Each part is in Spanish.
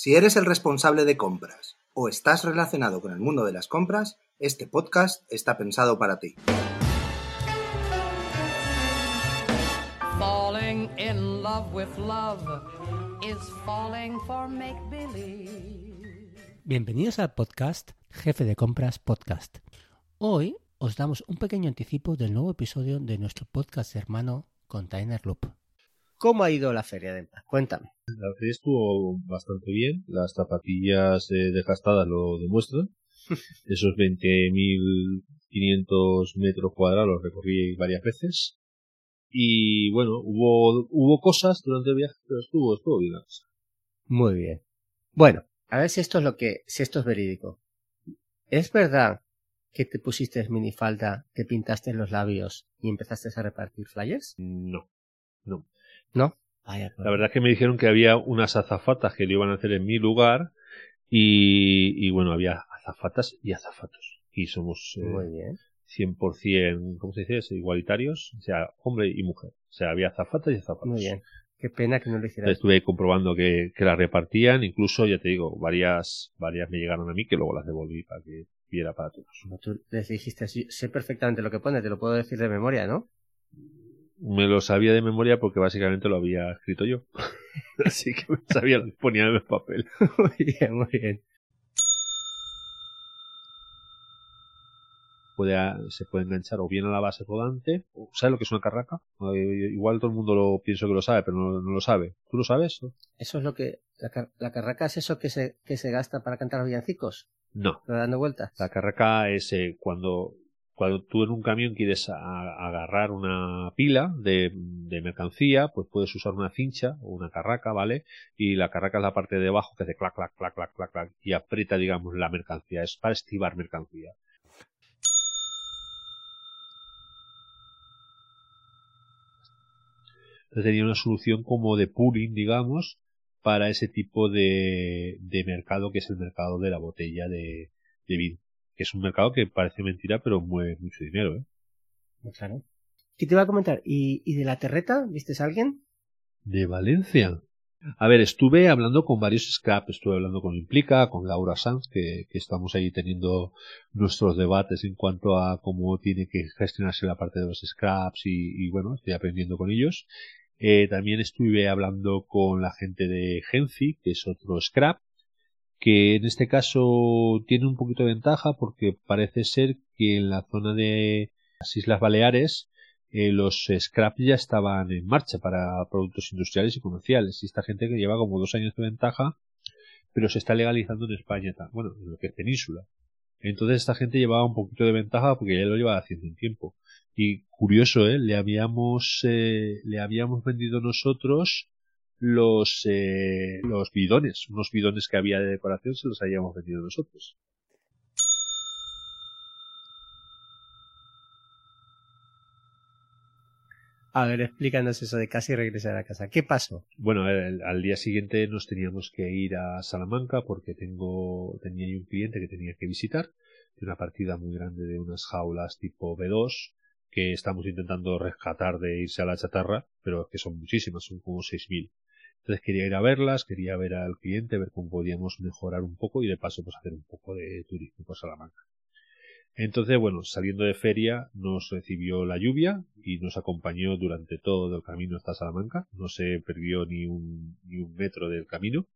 Si eres el responsable de compras o estás relacionado con el mundo de las compras, este podcast está pensado para ti. Falling in love with love is falling for make believe. Bienvenidos al podcast Jefe de Compras Podcast. Hoy os damos un pequeño anticipo del nuevo episodio de nuestro podcast hermano Container Loop. ¿Cómo ha ido la feria de Empa? Cuéntame. La feria estuvo bastante bien, las zapatillas eh, desgastadas lo demuestran. Esos 20.500 metros cuadrados los recorrí varias veces. Y bueno, hubo, hubo cosas durante el viaje, pero estuvo, estuvo bien. Muy bien. Bueno, a ver si esto es lo que, si esto es verídico. ¿Es verdad que te pusiste minifalda, te pintaste los labios y empezaste a repartir flyers? No, no. ¿No? Vaya, La verdad es que me dijeron que había unas azafatas que lo iban a hacer en mi lugar y, y bueno, había azafatas y azafatos. Y somos eh, Muy bien. 100%, ¿cómo se dice? Igualitarios, o sea, hombre y mujer. O sea, había azafatas y azafatos. Muy bien. Qué pena que no lo hicieras. Estuve comprobando que, que las repartían, incluso, ya te digo, varias, varias me llegaron a mí que luego las devolví para que viera para todos. Como tú les dijiste, sé perfectamente lo que pone, te lo puedo decir de memoria, ¿no? Me lo sabía de memoria porque básicamente lo había escrito yo. Así que me sabía lo que ponía en el papel. muy bien, muy bien. Puede, se puede enganchar o bien a la base rodante. ¿Sabes lo que es una carraca? Eh, Igual todo el mundo lo pienso que lo sabe, pero no, no lo sabe. ¿Tú lo sabes? Eso es lo que... La, car- la carraca es eso que se, que se gasta para cantar los villancicos, No. dando vueltas. La carraca es eh, cuando, cuando tú en un camión quieres agarrar una pila de, mercancía, pues puedes usar una cincha o una carraca, ¿vale? Y la carraca es la parte de abajo que hace clac, clac, clac, clac, clac, clac, y aprieta, digamos, la mercancía. Es para estivar mercancía. Entonces tenía una solución como de pooling, digamos, para ese tipo de, de mercado que es el mercado de la botella de, de vino. Que es un mercado que parece mentira, pero mueve mucho dinero, ¿eh? Muy Claro. ¿Qué te iba a comentar? ¿Y, y de la terreta? ¿Viste a alguien? De Valencia. A ver, estuve hablando con varios scrap, estuve hablando con Implica, con Laura Sanz, que, que estamos ahí teniendo nuestros debates en cuanto a cómo tiene que gestionarse la parte de los scraps y, y bueno, estoy aprendiendo con ellos. Eh, también estuve hablando con la gente de Genci, que es otro scrap, que en este caso tiene un poquito de ventaja porque parece ser que en la zona de las Islas Baleares eh, los scrap ya estaban en marcha para productos industriales y comerciales. Y esta gente que lleva como dos años de ventaja pero se está legalizando en España bueno en lo que es península. Entonces esta gente llevaba un poquito de ventaja porque ya lo lleva haciendo un tiempo. Y curioso eh le habíamos eh, le habíamos vendido nosotros los eh, los bidones unos bidones que había de decoración se los habíamos vendido nosotros A ver, explícanos eso de casi regresar a casa. ¿Qué pasó? Bueno, el- al día siguiente nos teníamos que ir a Salamanca porque tengo tenía un cliente que tenía que visitar de una partida muy grande de unas jaulas tipo B2 que estamos intentando rescatar de irse a la chatarra, pero es que son muchísimas, son como 6.000. Entonces quería ir a verlas, quería ver al cliente, ver cómo podíamos mejorar un poco y de paso pues hacer un poco de turismo por Salamanca. Entonces, bueno, saliendo de feria nos recibió la lluvia y nos acompañó durante todo el camino hasta Salamanca. No se perdió ni un, ni un metro del camino.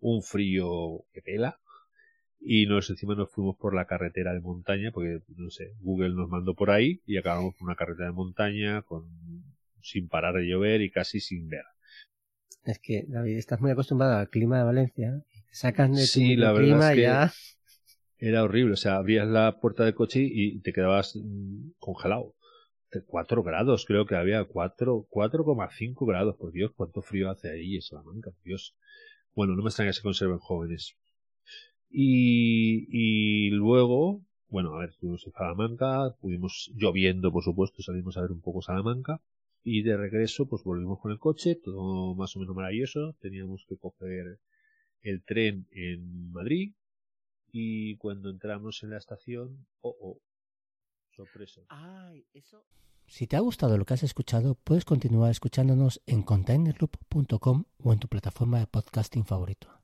Un frío que pela. Y nos encima nos fuimos por la carretera de montaña, porque no sé, Google nos mandó por ahí y acabamos por una carretera de montaña con sin parar de llover y casi sin ver. Es que, David, estás muy acostumbrado al clima de Valencia. Te sacan de tu la verdad clima es que- ya... Era horrible, o sea, abrías la puerta del coche y te quedabas mm, congelado. De 4 grados, creo que había 4, 4,5 grados, por Dios, cuánto frío hace ahí en Salamanca, por Dios. Bueno, no me extraña que se conserven jóvenes. Y, y luego, bueno, a ver, estuvimos en Salamanca, pudimos, lloviendo, por supuesto, salimos a ver un poco Salamanca. Y de regreso, pues volvimos con el coche, todo más o menos maravilloso. Teníamos que coger el tren en Madrid, y cuando entramos en la estación, oh, oh, sorpresa. Ay, eso... Si te ha gustado lo que has escuchado, puedes continuar escuchándonos en containerloop.com o en tu plataforma de podcasting favorito.